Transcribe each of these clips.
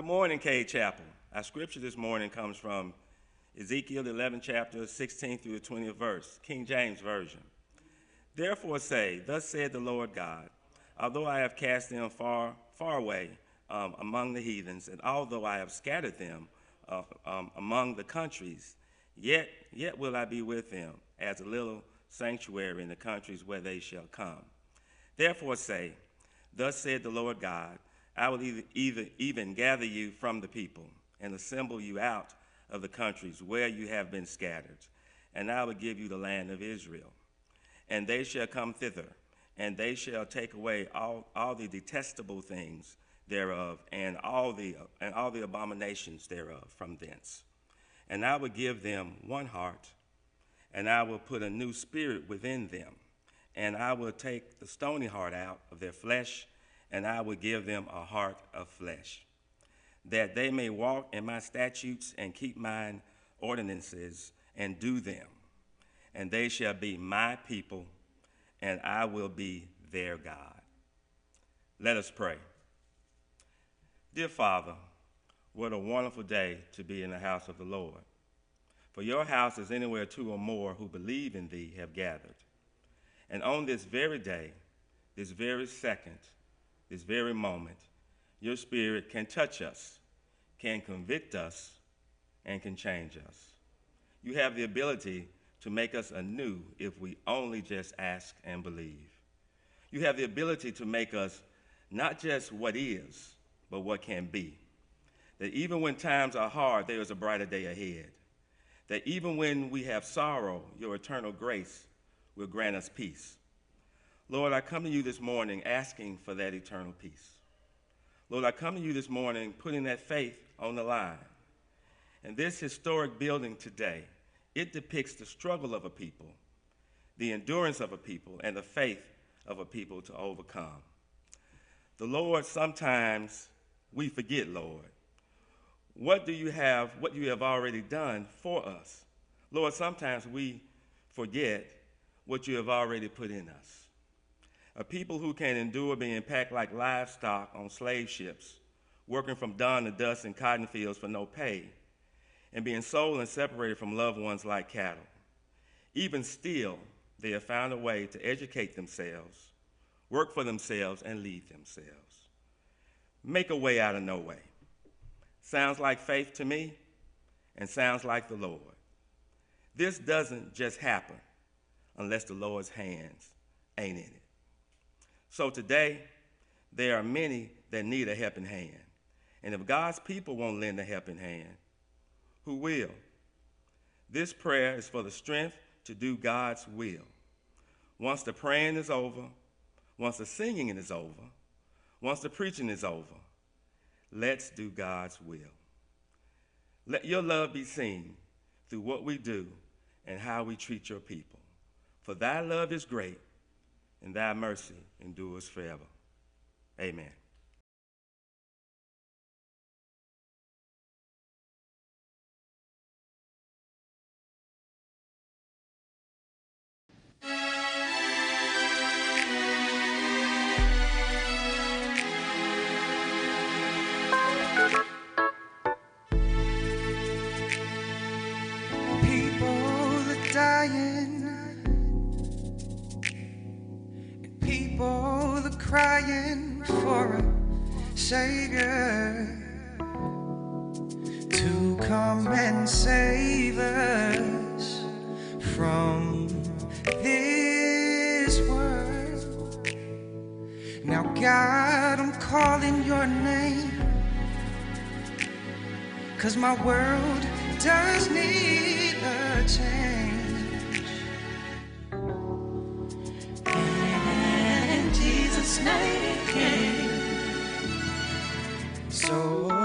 Good morning, Cade Chapel. Our scripture this morning comes from Ezekiel 11, chapter 16 through the 20th verse, King James Version. Therefore say, Thus said the Lord God, although I have cast them far, far away um, among the heathens, and although I have scattered them uh, um, among the countries, yet, yet will I be with them as a little sanctuary in the countries where they shall come. Therefore say, Thus said the Lord God, I will either, even gather you from the people and assemble you out of the countries where you have been scattered, and I will give you the land of Israel. And they shall come thither, and they shall take away all, all the detestable things thereof and all the and all the abominations thereof from thence. And I will give them one heart, and I will put a new spirit within them, and I will take the stony heart out of their flesh and I will give them a heart of flesh, that they may walk in my statutes and keep mine ordinances and do them. And they shall be my people, and I will be their God. Let us pray. Dear Father, what a wonderful day to be in the house of the Lord. For your house is anywhere two or more who believe in thee have gathered. And on this very day, this very second, this very moment, your spirit can touch us, can convict us, and can change us. You have the ability to make us anew if we only just ask and believe. You have the ability to make us not just what is, but what can be. That even when times are hard, there is a brighter day ahead. That even when we have sorrow, your eternal grace will grant us peace. Lord, I come to you this morning asking for that eternal peace. Lord, I come to you this morning putting that faith on the line. And this historic building today, it depicts the struggle of a people, the endurance of a people, and the faith of a people to overcome. The Lord, sometimes we forget, Lord. What do you have, what you have already done for us? Lord, sometimes we forget what you have already put in us. A people who can endure being packed like livestock on slave ships, working from dawn to dusk in cotton fields for no pay, and being sold and separated from loved ones like cattle. Even still, they have found a way to educate themselves, work for themselves, and lead themselves. Make a way out of no way. Sounds like faith to me and sounds like the Lord. This doesn't just happen unless the Lord's hands ain't in it. So today, there are many that need a helping hand. And if God's people won't lend a helping hand, who will? This prayer is for the strength to do God's will. Once the praying is over, once the singing is over, once the preaching is over, let's do God's will. Let your love be seen through what we do and how we treat your people. For thy love is great, and thy mercy endures forever. Amen. Crying for a Savior to come and save us from this world. Now, God, I'm calling your name, cause my world does need a change. snake came. So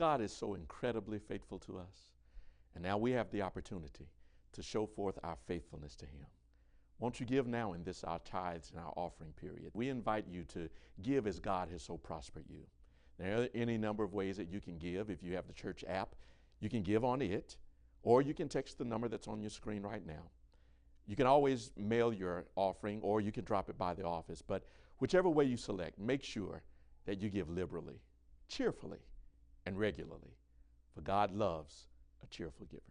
God is so incredibly faithful to us. And now we have the opportunity to show forth our faithfulness to Him. Won't you give now in this our tithes and our offering period? We invite you to give as God has so prospered you. There are any number of ways that you can give. If you have the church app, you can give on it, or you can text the number that's on your screen right now. You can always mail your offering, or you can drop it by the office. But whichever way you select, make sure that you give liberally, cheerfully, and regularly. For God loves a cheerful giver.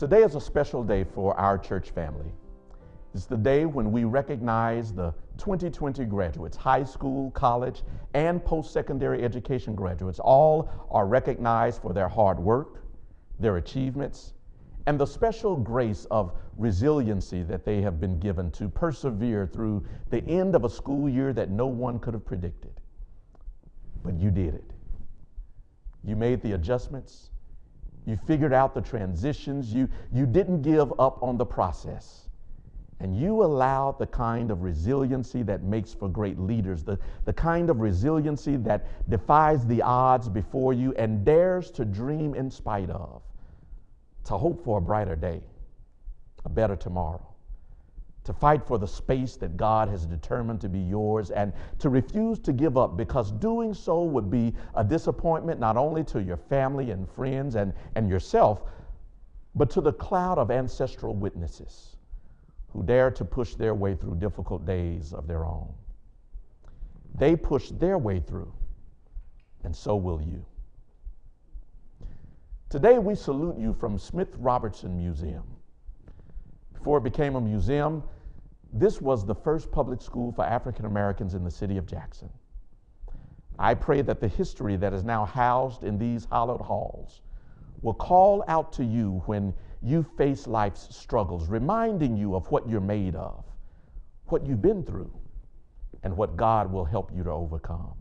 Today is a special day for our church family. It's the day when we recognize the 2020 graduates, high school, college, and post secondary education graduates. All are recognized for their hard work, their achievements, and the special grace of resiliency that they have been given to persevere through the end of a school year that no one could have predicted. But you did it. You made the adjustments. You figured out the transitions. You, you didn't give up on the process. And you allowed the kind of resiliency that makes for great leaders, the, the kind of resiliency that defies the odds before you and dares to dream in spite of, to hope for a brighter day, a better tomorrow, to fight for the space that God has determined to be yours, and to refuse to give up because doing so would be a disappointment not only to your family and friends and, and yourself, but to the cloud of ancestral witnesses who dare to push their way through difficult days of their own. They push their way through, and so will you. Today, we salute you from Smith Robertson Museum. Before it became a museum, this was the first public school for African Americans in the city of Jackson. I pray that the history that is now housed in these hallowed halls will call out to you when you face life's struggles, reminding you of what you're made of, what you've been through, and what God will help you to overcome.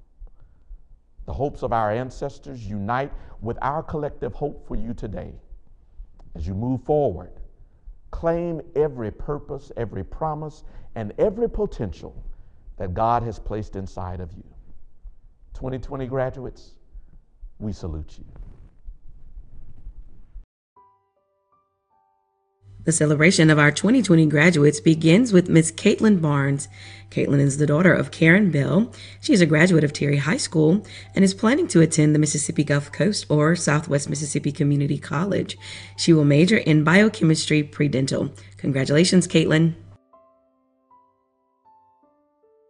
The hopes of our ancestors unite with our collective hope for you today. As you move forward, claim every purpose, every promise, and every potential that God has placed inside of you. 2020 graduates, we salute you. The celebration of our 2020 graduates begins with Miss Caitlin Barnes. Caitlin is the daughter of Karen Bell. She is a graduate of Terry High School and is planning to attend the Mississippi Gulf Coast or Southwest Mississippi Community College. She will major in biochemistry pre-dental. Congratulations, Caitlin.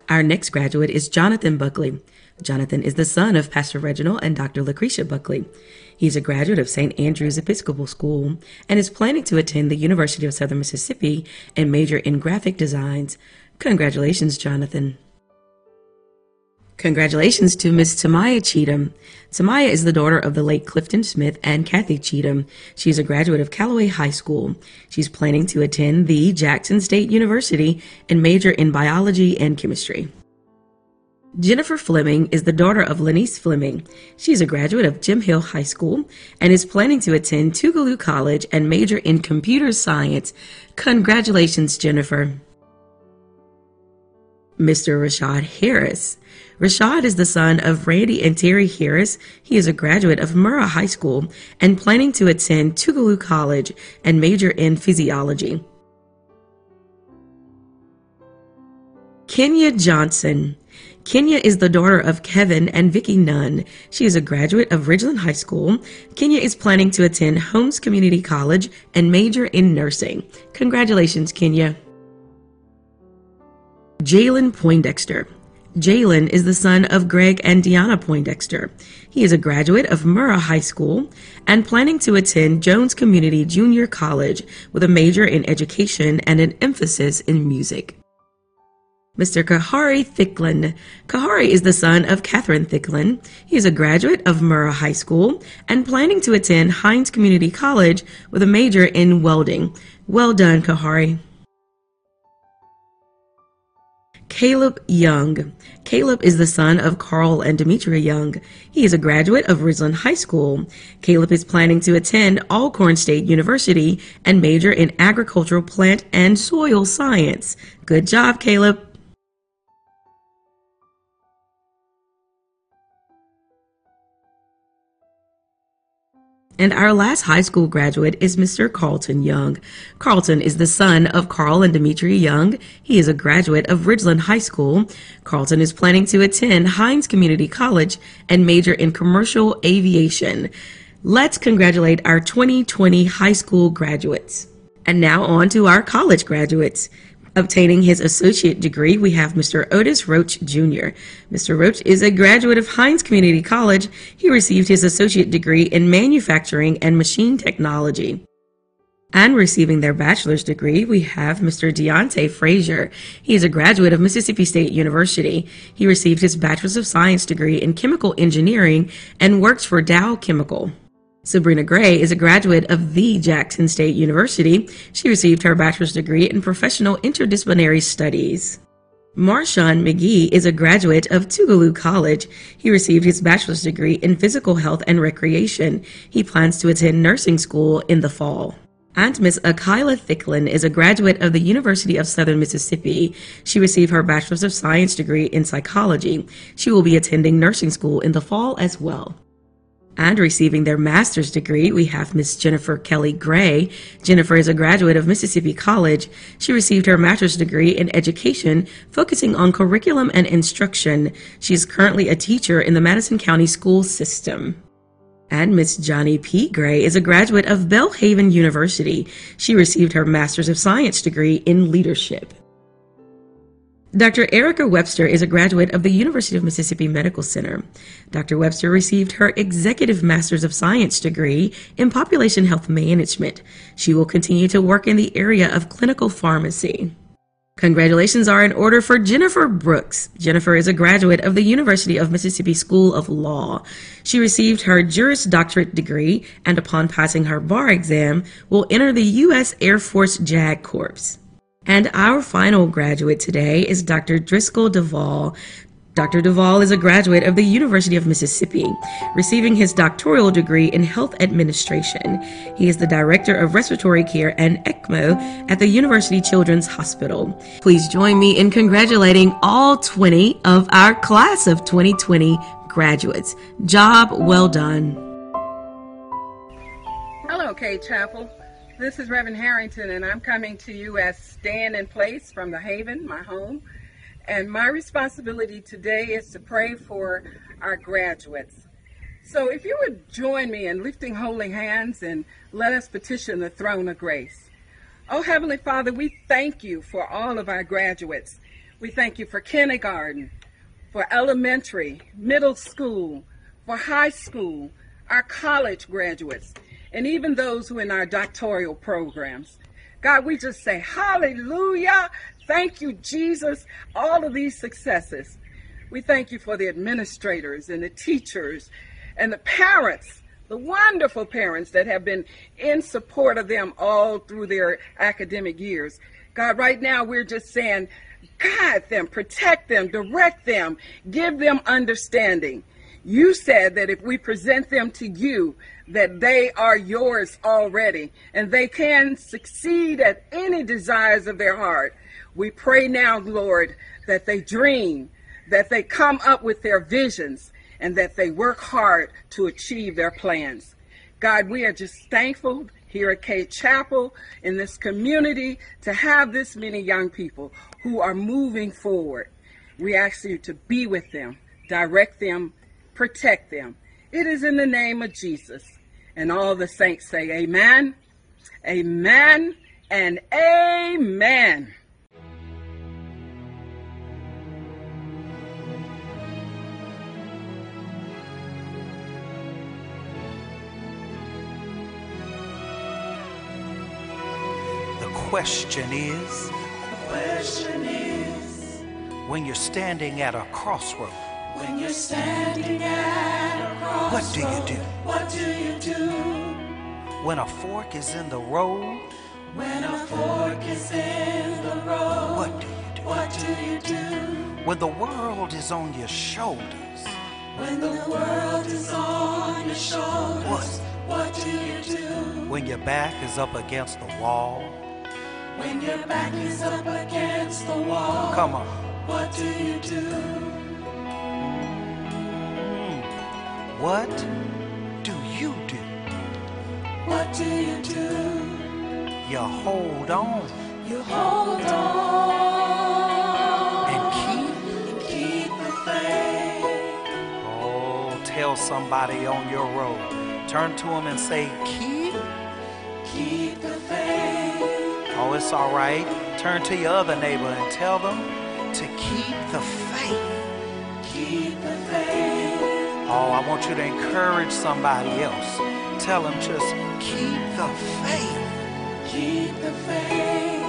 Our next graduate is Jonathan Buckley. Jonathan is the son of Pastor Reginald and Dr. Lucretia Buckley. He's a graduate of St. Andrew's Episcopal School and is planning to attend the University of Southern Mississippi and major in graphic designs. Congratulations, Jonathan. Congratulations to Miss Tamaya Cheatham. Tamaya is the daughter of the late Clifton Smith and Kathy Cheatham. She's a graduate of Callaway High School. She's planning to attend the Jackson State University and major in biology and chemistry. Jennifer Fleming is the daughter of Lenice Fleming. She is a graduate of Jim Hill High School and is planning to attend Tougaloo College and major in computer science. Congratulations, Jennifer. Mr. Rashad Harris. Rashad is the son of Randy and Terry Harris. He is a graduate of Murrah High School and planning to attend Tougaloo College and major in physiology. Kenya Johnson. Kenya is the daughter of Kevin and Vicky Nunn. She is a graduate of Ridgeland High School. Kenya is planning to attend Holmes Community College and major in nursing. Congratulations, Kenya. Jalen Poindexter. Jalen is the son of Greg and Deanna Poindexter. He is a graduate of Murrah High School and planning to attend Jones Community Junior College with a major in education and an emphasis in music. Mr. Kahari Thicklin. Kahari is the son of Catherine Thicklin. He is a graduate of Murrah High School and planning to attend Hinds Community College with a major in welding. Well done, Kahari. Caleb Young. Caleb is the son of Carl and Demetria Young. He is a graduate of Ridgeland High School. Caleb is planning to attend Alcorn State University and major in agricultural plant and soil science. Good job, Caleb. And our last high school graduate is Mr. Carlton Young. Carlton is the son of Carl and Demetria Young. He is a graduate of Ridgeland High School. Carlton is planning to attend Hinds Community College and major in commercial aviation. Let's congratulate our 2020 high school graduates. And now on to our college graduates. Obtaining his associate degree, we have Mr. Otis Roach Jr. Mr. Roach is a graduate of Hinds Community College. He received his associate degree in manufacturing and machine technology. And receiving their bachelor's degree, we have Mr. Deontay Frazier. He is a graduate of Mississippi State University. He received his bachelor's of science degree in chemical engineering and works for Dow Chemical. Sabrina Gray is a graduate of the Jackson State University. She received her bachelor's degree in professional interdisciplinary studies. Marshawn McGee is a graduate of Tougaloo College. He received his bachelor's degree in physical health and recreation. He plans to attend nursing school in the fall. And Miss Akila Thicklin is a graduate of the University of Southern Mississippi. She received her Bachelor's of Science degree in psychology. She will be attending nursing school in the fall as well. And receiving their master's degree, we have Miss Jennifer Kelly Gray. Jennifer is a graduate of Mississippi College. She received her master's degree in education, focusing on curriculum and instruction. She is currently a teacher in the Madison County school system. And Miss Johnny P. Gray is a graduate of Belhaven University. She received her Master's of Science degree in leadership. Dr. Erica Webster is a graduate of the University of Mississippi Medical Center. Dr. Webster received her Executive Master's of Science degree in Population Health Management. She will continue to work in the area of clinical pharmacy. Congratulations are in order for Jennifer Brooks. Jennifer is a graduate of the University of Mississippi School of Law. She received her Juris Doctorate degree and upon passing her bar exam will enter the U.S. Air Force JAG Corps. And our final graduate today is Dr. Driscoll Duvall. Dr. Duvall is a graduate of the University of Mississippi, receiving his doctoral degree in health administration. He is the director of respiratory care and ECMO at the University Children's Hospital. Please join me in congratulating all 20 of our class of 2020 graduates. Job well done. Hello, Cade Chapel. This is Reverend Harrington, and I'm coming to you as stand in place from the Haven, my home. And my responsibility today is to pray for our graduates. So if you would join me in lifting holy hands and let us petition the throne of grace. Oh, Heavenly Father, we thank you for all of our graduates. We thank you for kindergarten, for elementary, middle school, for high school, our college graduates, and even those who are in our doctoral programs. God, we just say hallelujah. Thank you, Jesus. All of these successes. We thank you for the administrators and the teachers and the parents, the wonderful parents that have been in support of them all through their academic years. God, right now we're just saying, guide them, protect them, direct them, give them understanding. You said that if we present them to you, that they are yours already and they can succeed at any desires of their heart. We pray now, Lord, that they dream, that they come up with their visions, and that they work hard to achieve their plans. God, we are just thankful here at Cade Chapel in this community to have this many young people who are moving forward. We ask you to be with them, direct them, protect them. It is in the name of Jesus. And all the saints say, Amen, Amen, and Amen. The question is, the Question is, when you're standing at a crossroad, when you're standing at a what do you do? What do you do When a fork is in the road, when a fork is in the road? what do you do? What do you do When the world is on your shoulders, when the world is on your shoulders? What? What do you do when your back is up against the wall, when your back is up against the wall? come on. What do you do? What do you do? What do you do? You hold on You hold on and keep. and keep the faith. Oh, tell somebody on your road. Turn to them and say, keep. Keep the faith. Oh, it's all right. Turn to your other neighbor and tell them to keep the faith. Oh, I want you to encourage somebody else. Tell them just keep the faith. Keep the faith.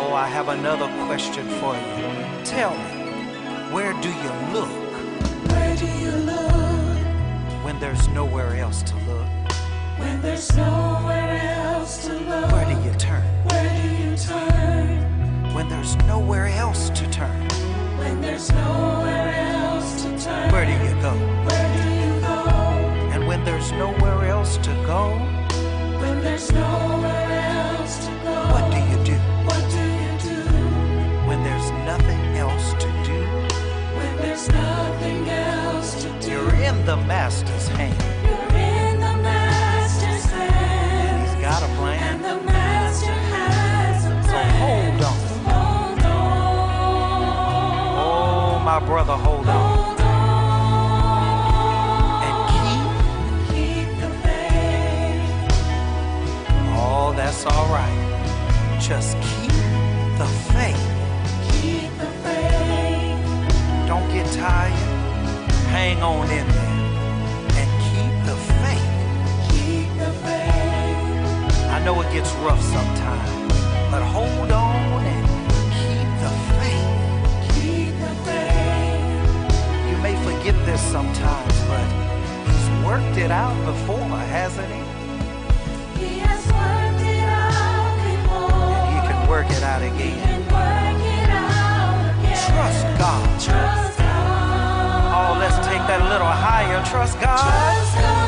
Oh, I have another question for you. Tell me, where do you look Where do you look when there's nowhere else to look? when there's nowhere else to look? Where do you turn Where do you turn when there's nowhere else to turn? when there's nowhere else to go, when there's nowhere else to go? what do you do What do you do when there's nothing else to do? when there's nothing else to do? You're in the master's hand. You're in the master's hand. He's got a And plan. the master has a So hold on. Hold on. Oh, my brother. Hold on. All right. Just keep the faith. Keep the faith. Don't get tired. Hang on in there. And keep the faith. Keep the faith. I know it gets rough sometimes, but hold on and keep the faith. Keep the faith. You may forget this sometimes, but he's worked it out before, hasn't he? He And work it out He again. can work it out again. Trust God. Trust God. Oh, let's take that a little higher. Trust God. Trust God.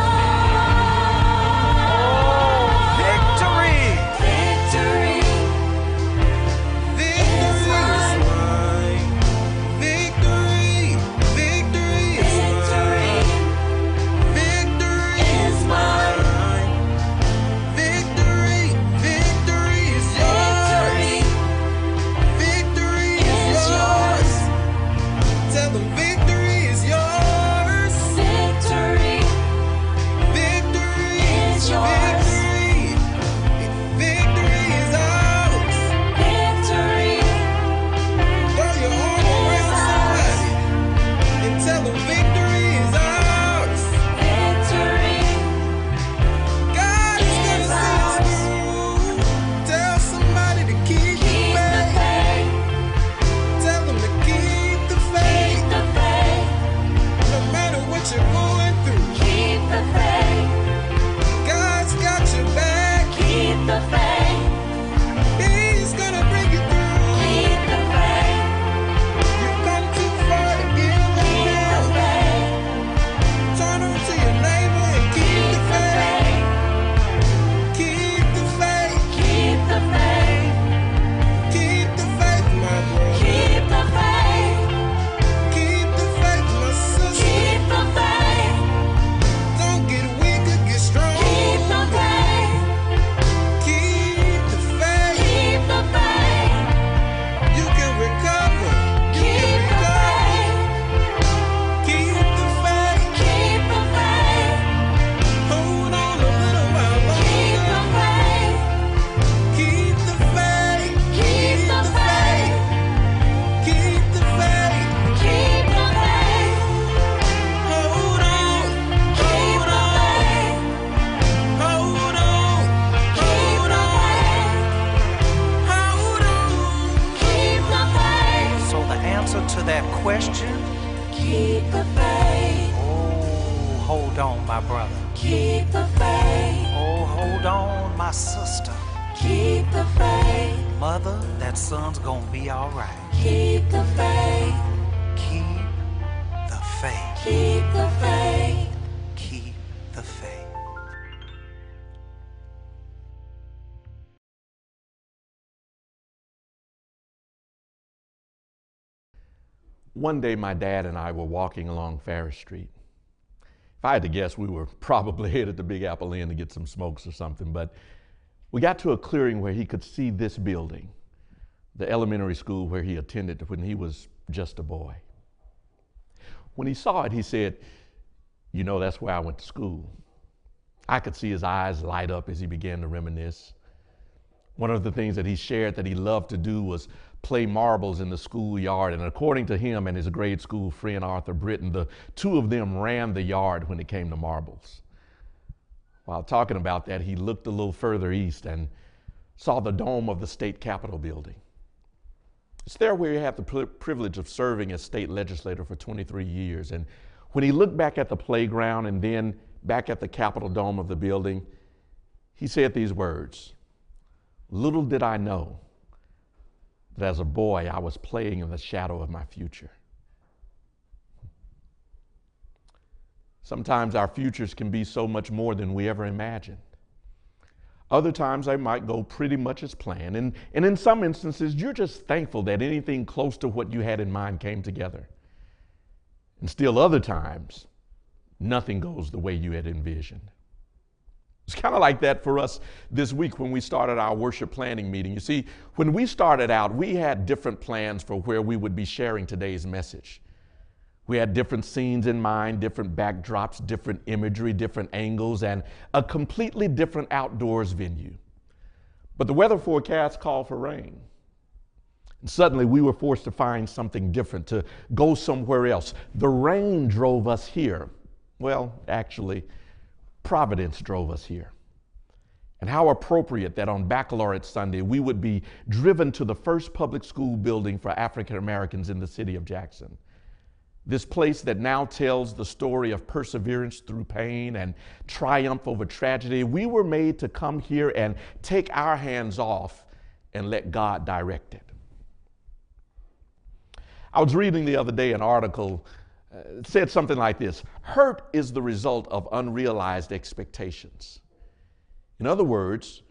Keep the faith Keep the faith. One day, my dad and I were walking along Farish Street. If I had to guess, we were probably headed to Big Apple Inn to get some smokes or something, but we got to a clearing where he could see this building, the elementary school where he attended when he was just a boy. When he saw it, he said, You know, that's where I went to school. I could see his eyes light up as he began to reminisce. One of the things that he shared that he loved to do was play marbles in the schoolyard. And according to him and his grade school friend Arthur Britton, the two of them ran the yard when it came to marbles. While talking about that, he looked a little further east and saw the dome of the state capitol building. It's there where he had the privilege of serving as state legislator for 23 years. And when he looked back at the playground and then back at the capitol dome of the building, he said these words Little did I know that as a boy I was playing in the shadow of my future. Sometimes our futures can be so much more than we ever imagined. Other times they might go pretty much as planned. And, and in some instances, you're just thankful that anything close to what you had in mind came together. And still other times, nothing goes the way you had envisioned. It's kind of like that for us this week when we started our worship planning meeting. You see, when we started out, we had different plans for where we would be sharing today's message. We had different scenes in mind, different backdrops, different imagery, different angles, and a completely different outdoors venue. But the weather forecast called for rain. And suddenly we were forced to find something different, to go somewhere else. The rain drove us here. Well, actually, Providence drove us here. And how appropriate that on Baccalaureate Sunday we would be driven to the first public school building for African Americans in the city of Jackson. This place that now tells the story of perseverance through pain and triumph over tragedy. We were made to come here and take our hands off and let God direct it. I was reading the other day an article uh, said something like this Hurt is the result of unrealized expectations. In other words,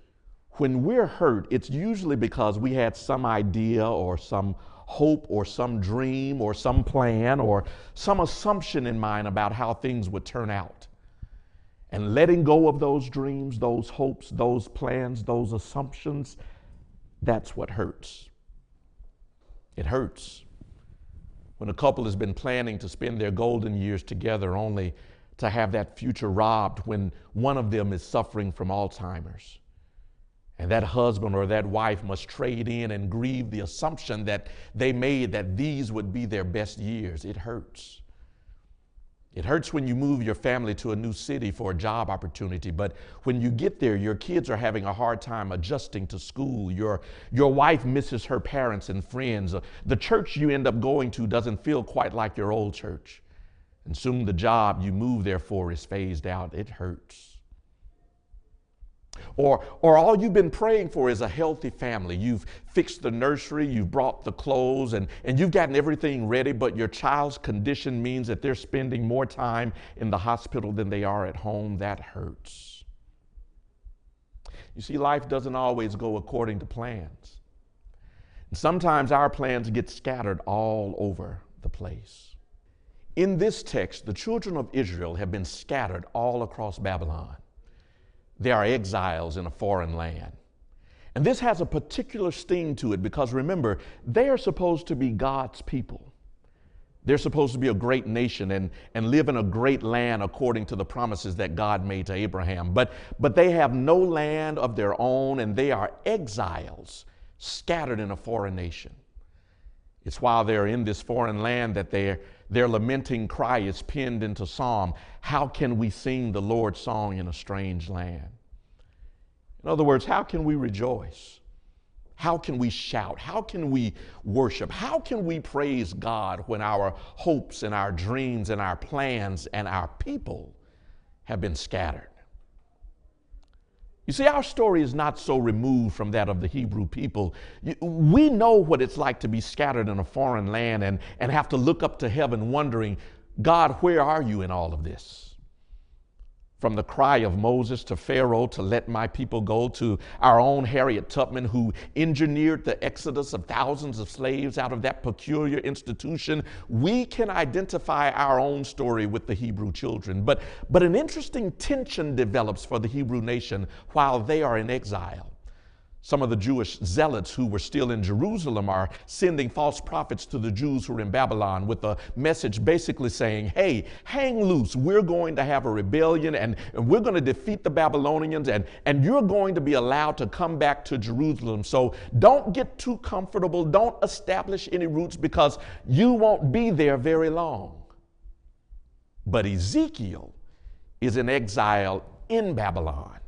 when we're hurt, it's usually because we had some idea or some hope or some dream or some plan or some assumption in mind about how things would turn out. And letting go of those dreams, those hopes, those plans, those assumptions, that's what hurts. It hurts when a couple has been planning to spend their golden years together only to have that future robbed when one of them is suffering from Alzheimer's and that husband or that wife must trade in and grieve the assumption that they made that these would be their best years. It hurts. It hurts when you move your family to a new city for a job opportunity, but when you get there, your kids are having a hard time adjusting to school. Your, your wife misses her parents and friends. Uh, the church you end up going to doesn't feel quite like your old church. And soon the job you move there for is phased out. It hurts. Or, or all you've been praying for is a healthy family. You've fixed the nursery, you've brought the clothes, and, and you've gotten everything ready, but your child's condition means that they're spending more time in the hospital than they are at home. That hurts. You see, life doesn't always go according to plans. And sometimes our plans get scattered all over the place. In this text, the children of Israel have been scattered all across Babylon. They are exiles in a foreign land. And this has a particular sting to it because remember, they are supposed to be God's people. They're supposed to be a great nation and, and live in a great land according to the promises that God made to Abraham. But, but they have no land of their own and they are exiles scattered in a foreign nation. It's while they're in this foreign land that their, their lamenting cry is pinned into psalm. How can we sing the Lord's song in a strange land? In other words, how can we rejoice? How can we shout? How can we worship? How can we praise God when our hopes and our dreams and our plans and our people have been scattered? You see, our story is not so removed from that of the Hebrew people. We know what it's like to be scattered in a foreign land and, and have to look up to heaven wondering, God, where are you in all of this? From the cry of Moses to Pharaoh to let my people go, to our own Harriet Tubman, who engineered the exodus of thousands of slaves out of that peculiar institution, we can identify our own story with the Hebrew children. But, but an interesting tension develops for the Hebrew nation while they are in exile. Some of the Jewish zealots who were still in Jerusalem are sending false prophets to the Jews who are in Babylon with a message basically saying, hey, hang loose. We're going to have a rebellion and, and we're going to defeat the Babylonians and, and you're going to be allowed to come back to Jerusalem. So don't get too comfortable. Don't establish any roots because you won't be there very long. But Ezekiel is in exile in Babylon.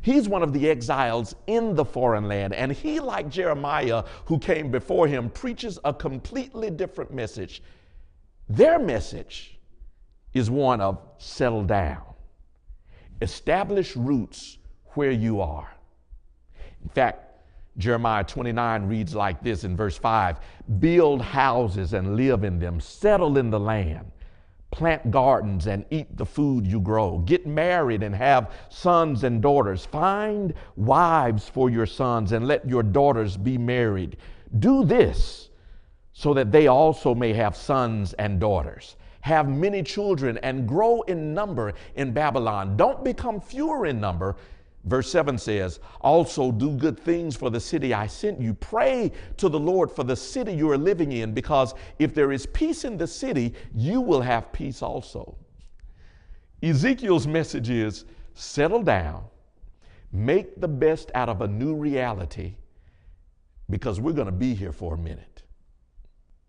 He's one of the exiles in the foreign land. And he, like Jeremiah, who came before him, preaches a completely different message. Their message is one of settle down, establish roots where you are. In fact, Jeremiah 29 reads like this in verse 5 Build houses and live in them, settle in the land plant gardens and eat the food you grow. Get married and have sons and daughters. Find wives for your sons and let your daughters be married. Do this so that they also may have sons and daughters. Have many children and grow in number in Babylon. Don't become fewer in number Verse 7 says, Also do good things for the city I sent you. Pray to the Lord for the city you are living in, because if there is peace in the city, you will have peace also. Ezekiel's message is settle down, make the best out of a new reality, because we're going to be here for a minute.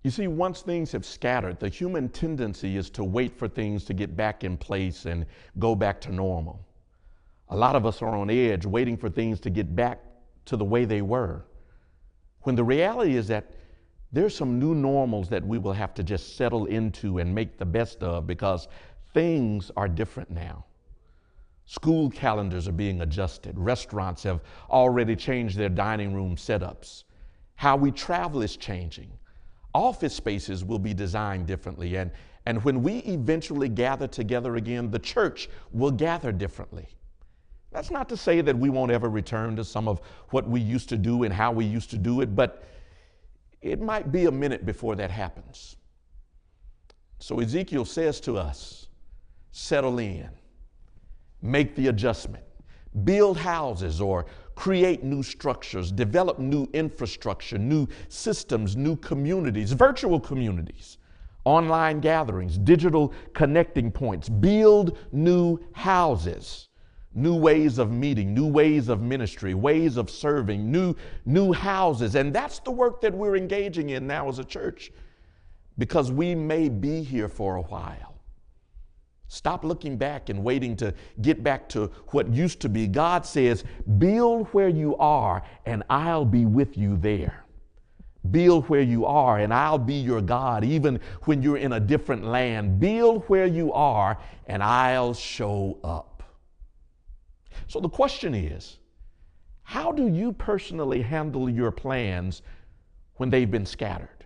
You see, once things have scattered, the human tendency is to wait for things to get back in place and go back to normal. A lot of us are on edge waiting for things to get back to the way they were. When the reality is that there's some new normals that we will have to just settle into and make the best of because things are different now. School calendars are being adjusted. Restaurants have already changed their dining room setups. How we travel is changing. Office spaces will be designed differently. And, and when we eventually gather together again, the church will gather differently. That's not to say that we won't ever return to some of what we used to do and how we used to do it, but it might be a minute before that happens. So Ezekiel says to us settle in, make the adjustment, build houses or create new structures, develop new infrastructure, new systems, new communities, virtual communities, online gatherings, digital connecting points, build new houses new ways of meeting, new ways of ministry, ways of serving, new, new houses. And that's the work that we're engaging in now as a church because we may be here for a while. Stop looking back and waiting to get back to what used to be. God says, Build where you are, and I'll be with you there. Build where you are, and I'll be your God, even when you're in a different land. Build where you are, and I'll show up. So the question is how do you personally handle your plans when they've been scattered?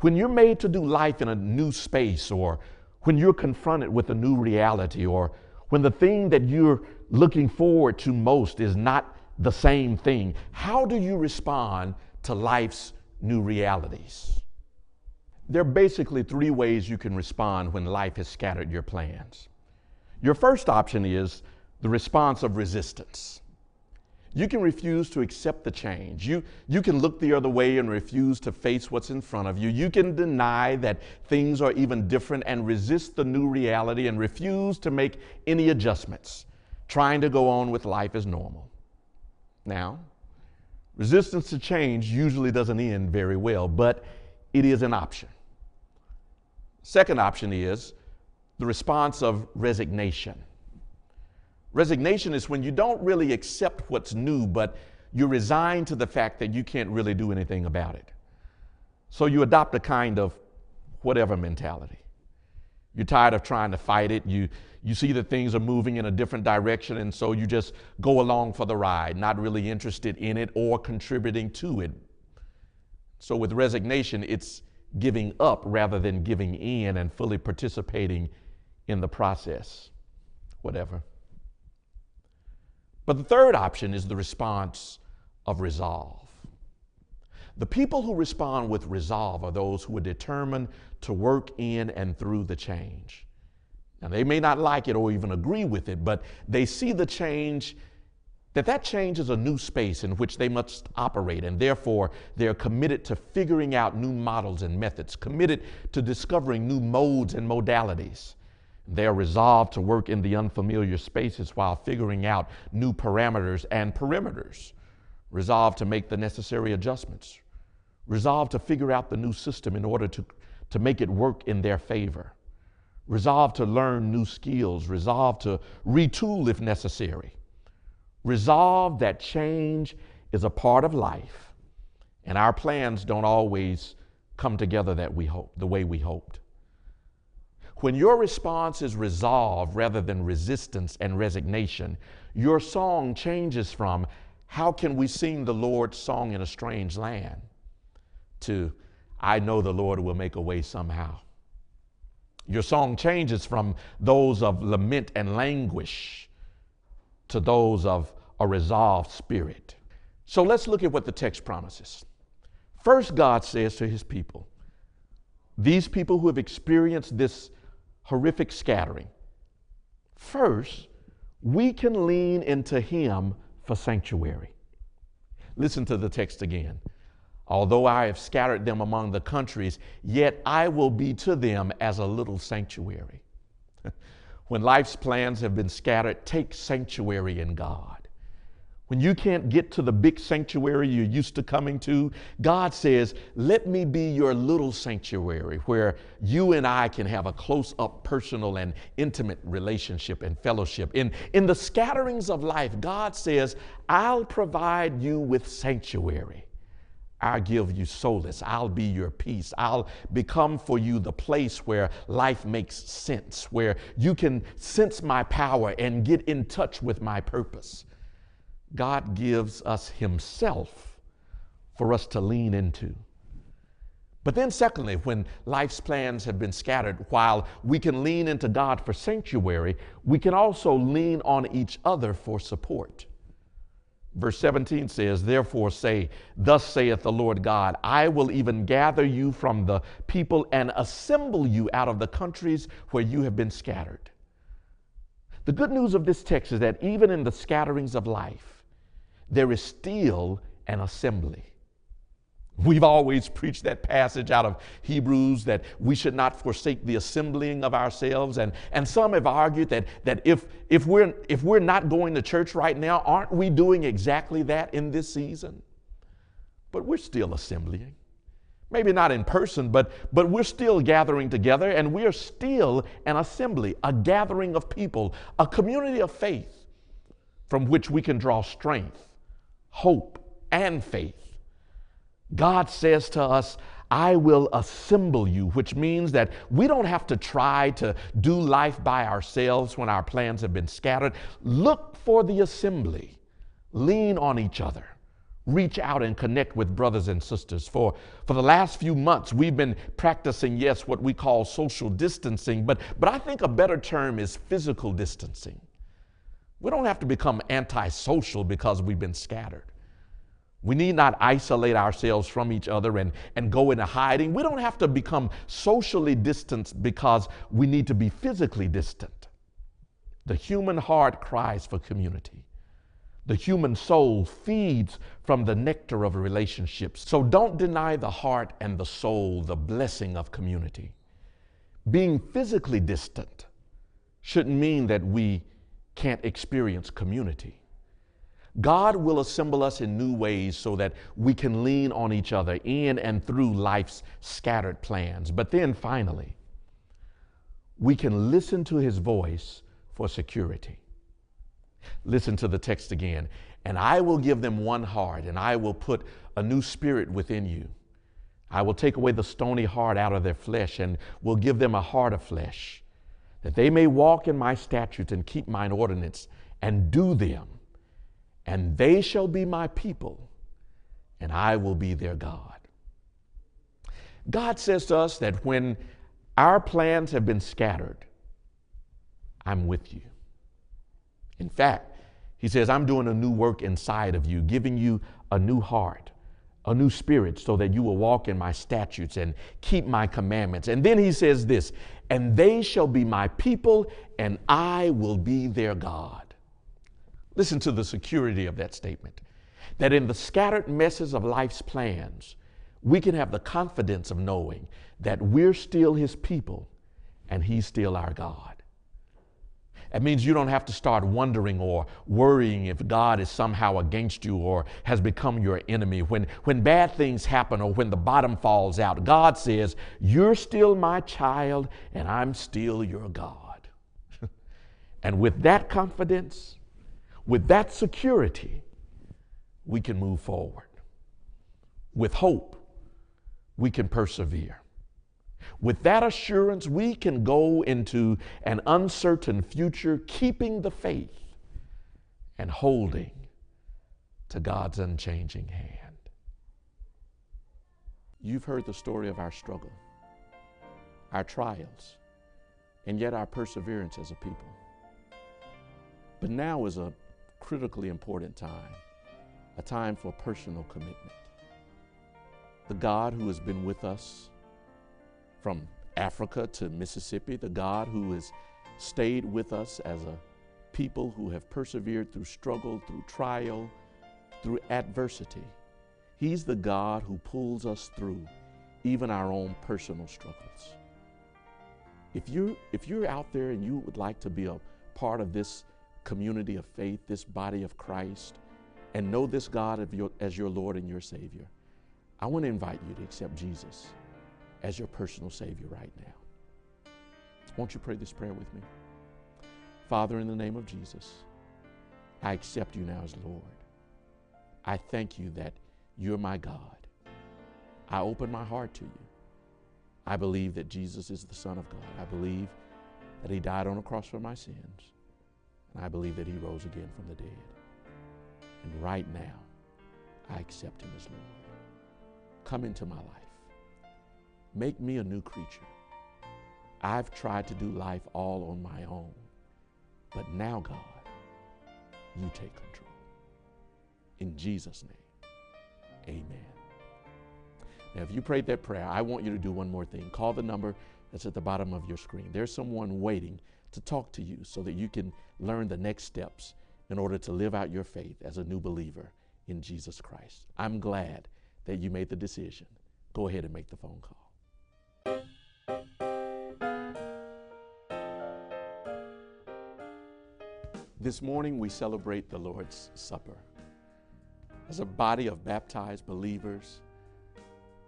When you're made to do life in a new space, or when you're confronted with a new reality, or when the thing that you're looking forward to most is not the same thing, how do you respond to life's new realities? There are basically three ways you can respond when life has scattered your plans. Your first option is the response of resistance. You can refuse to accept the change. You, you can look the other way and refuse to face what's in front of you. You can deny that things are even different and resist the new reality and refuse to make any adjustments, trying to go on with life as normal. Now, resistance to change usually doesn't end very well, but it is an option. Second option is the response of resignation. Resignation is when you don't really accept what's new, but you resign to the fact that you can't really do anything about it. So you adopt a kind of whatever mentality. You're tired of trying to fight it. You, you see that things are moving in a different direction, and so you just go along for the ride, not really interested in it or contributing to it. So with resignation, it's giving up rather than giving in and fully participating in the process. Whatever. But the third option is the response of resolve. The people who respond with resolve are those who are determined to work in and through the change. Now, they may not like it or even agree with it, but they see the change, that that change is a new space in which they must operate, and therefore they're committed to figuring out new models and methods, committed to discovering new modes and modalities. They are resolved to work in the unfamiliar spaces while figuring out new parameters and perimeters. Resolved to make the necessary adjustments. Resolved to figure out the new system in order to, to make it work in their favor. Resolved to learn new skills. Resolved to retool if necessary. resolved that change is a part of life, and our plans don't always come together that we hope, the way we hoped. When your response is resolve rather than resistance and resignation, your song changes from how can we sing the Lord's song in a strange land to I know the Lord will make a way somehow. Your song changes from those of lament and languish to those of a resolved spirit. So let's look at what the text promises. First, God says to his people, these people who have experienced this horrific scattering, first, we can lean into him for sanctuary. Listen to the text again. Although I have scattered them among the countries, yet I will be to them as a little sanctuary. when life's plans have been scattered, take sanctuary in God. When you can't get to the big sanctuary you're used to coming to, God says, Let me be your little sanctuary where you and I can have a close up, personal, and intimate relationship and fellowship. In, in the scatterings of life, God says, I'll provide you with sanctuary. I'll give you solace. I'll be your peace. I'll become for you the place where life makes sense, where you can sense my power and get in touch with my purpose. God gives us Himself for us to lean into. But then, secondly, when life's plans have been scattered, while we can lean into God for sanctuary, we can also lean on each other for support. Verse 17 says, Therefore say, Thus saith the Lord God, I will even gather you from the people and assemble you out of the countries where you have been scattered. The good news of this text is that even in the scatterings of life, there is still an assembly. We've always preached that passage out of Hebrews that we should not forsake the assembling of ourselves. And, and some have argued that, that if, if, we're, if we're not going to church right now, aren't we doing exactly that in this season? But we're still assembling. Maybe not in person, but, but we're still gathering together and we are still an assembly, a gathering of people, a community of faith from which we can draw strength, hope, and faith God says to us, I will assemble you, which means that we don't have to try to do life by ourselves when our plans have been scattered. Look for the assembly, lean on each other. Reach out and connect with brothers and sisters. For, for the last few months, we've been practicing, yes, what we call social distancing, but, but I think a better term is physical distancing. We don't have to become antisocial because we've been scattered. We need not isolate ourselves from each other and, and go into hiding. We don't have to become socially distant because we need to be physically distant. The human heart cries for community. The human soul feeds from the nectar of relationships. So don't deny the heart and the soul the blessing of community. Being physically distant shouldn't mean that we can't experience community. God will assemble us in new ways so that we can lean on each other in and through life's scattered plans. But then finally, we can listen to his voice for security. Listen to the text again. And I will give them one heart, and I will put a new spirit within you. I will take away the stony heart out of their flesh, and will give them a heart of flesh, that they may walk in my statutes and keep mine ordinance and do them and they shall be my people, and I will be their God. God says to us that when our plans have been scattered, I'm with you. In fact, he says, I'm doing a new work inside of you, giving you a new heart, a new spirit, so that you will walk in my statutes and keep my commandments. And then he says this, and they shall be my people, and I will be their God. Listen to the security of that statement. That in the scattered messes of life's plans, we can have the confidence of knowing that we're still His people and He's still our God. It means you don't have to start wondering or worrying if God is somehow against you or has become your enemy. When, when bad things happen or when the bottom falls out, God says, You're still my child and I'm still your God. and with that confidence, With that security, we can move forward. With hope, we can persevere. With that assurance, we can go into an uncertain future, keeping the faith and holding to God's unchanging hand. You've heard the story of our struggle, our trials, and yet our perseverance as a people. But now is a critically important time, a time for personal commitment. The God who has been with us from Africa to Mississippi, the God who has stayed with us as a people who have persevered through struggle, through trial, through adversity. He's the God who pulls us through even our own personal struggles. If you if you're out there and you would like to be a part of this community of faith, this body of Christ, and know this God your, as your Lord and your Savior, I want to invite you to accept Jesus as your personal Savior right now. Won't you pray this prayer with me? Father, in the name of Jesus, I accept you now as Lord. I thank you that you're my God. I open my heart to you. I believe that Jesus is the Son of God. I believe that He died on a cross for my sins. And I believe that He rose again from the dead. And right now, I accept Him as Lord. Come into my life. Make me a new creature. I've tried to do life all on my own. But now, God, you take control. In Jesus' name, amen. Now, if you prayed that prayer, I want you to do one more thing. Call the number that's at the bottom of your screen. There's someone waiting to talk to you so that you can learn the next steps in order to live out your faith as a new believer in Jesus Christ. I'm glad that you made the decision. Go ahead and make the phone call. This morning we celebrate the Lord's Supper. As a body of baptized believers,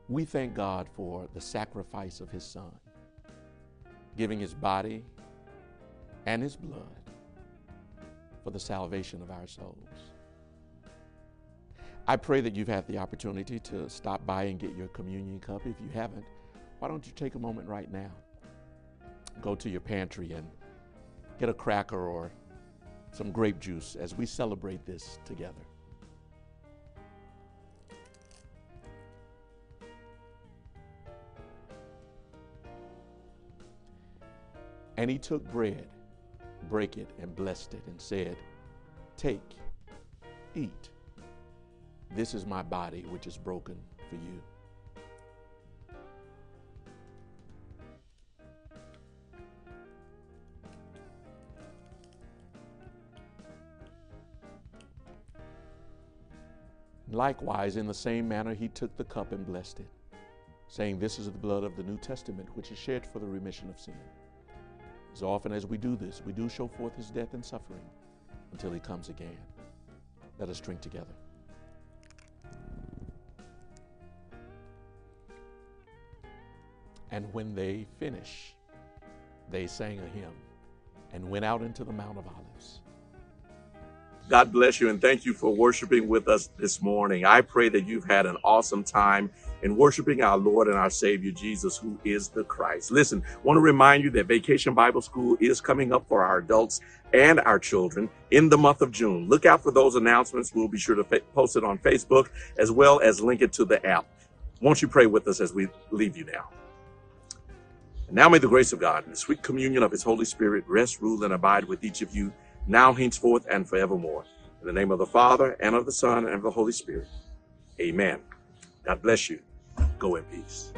we thank God for the sacrifice of His Son, giving His body and His blood for the salvation of our souls. I pray that you've had the opportunity to stop by and get your communion cup. If you haven't, why don't you take a moment right now? Go to your pantry and get a cracker or some grape juice as we celebrate this together. And he took bread, brake it, and blessed it, and said, Take, eat. This is my body, which is broken for you. Likewise, in the same manner, he took the cup and blessed it, saying, This is the blood of the New Testament, which is shed for the remission of sin. As often as we do this, we do show forth his death and suffering until he comes again. Let us drink together. And when they finished, they sang a hymn and went out into the Mount of Olives. God bless you and thank you for worshiping with us this morning. I pray that you've had an awesome time in worshiping our Lord and our Savior Jesus, who is the Christ. Listen, want to remind you that Vacation Bible School is coming up for our adults and our children in the month of June. Look out for those announcements. We'll be sure to fa- post it on Facebook as well as link it to the app. Won't you pray with us as we leave you now? And now may the grace of God and the sweet communion of his Holy Spirit rest, rule, and abide with each of you now, henceforth, and forevermore. In the name of the Father, and of the Son, and of the Holy Spirit. Amen. God bless you. Go in peace.